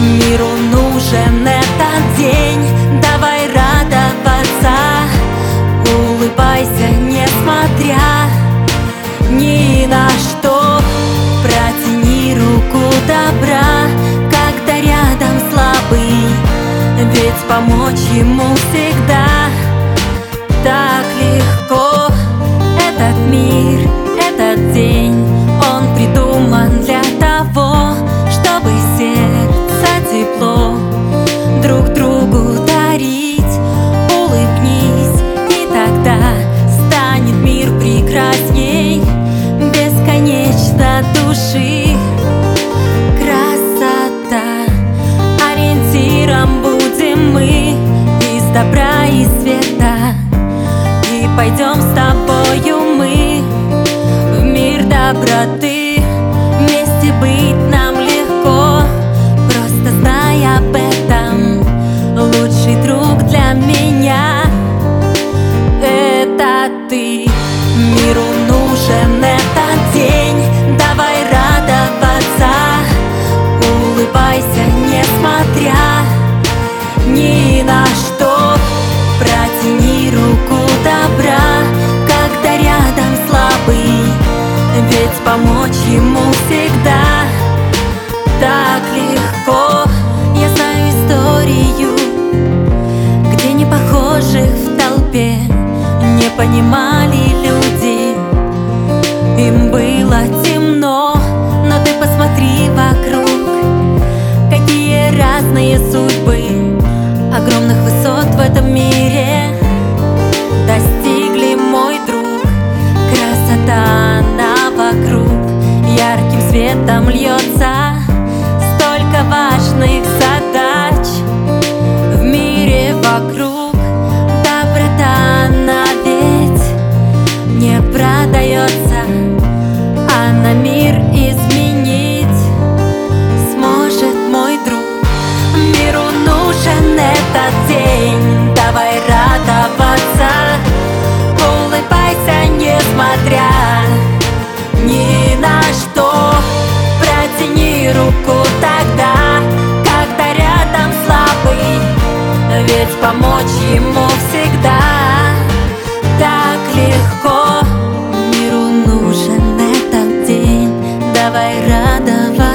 Миру нужен этот день, давай радоваться. Улыбайся, несмотря ни на что. Протяни руку добра, когда рядом слабый. Ведь помочь ему всегда так легко. Этот мир души Красота. Ориентиром будем мы Из добра и света. И пойдем с тобою мы В мир доброты. Вместе быть нам легко Просто знай об этом. Лучший друг для меня Это ты. Миру нужен помочь ему всегда. Так легко. Я знаю историю Где непохожих в толпе Не понимали люди. Им было темно Но ты посмотри вокруг Какие разные судьбы руку тогда Когда рядом слабый Ведь помочь ему всегда Так легко. Миру нужен этот день Давай радоваться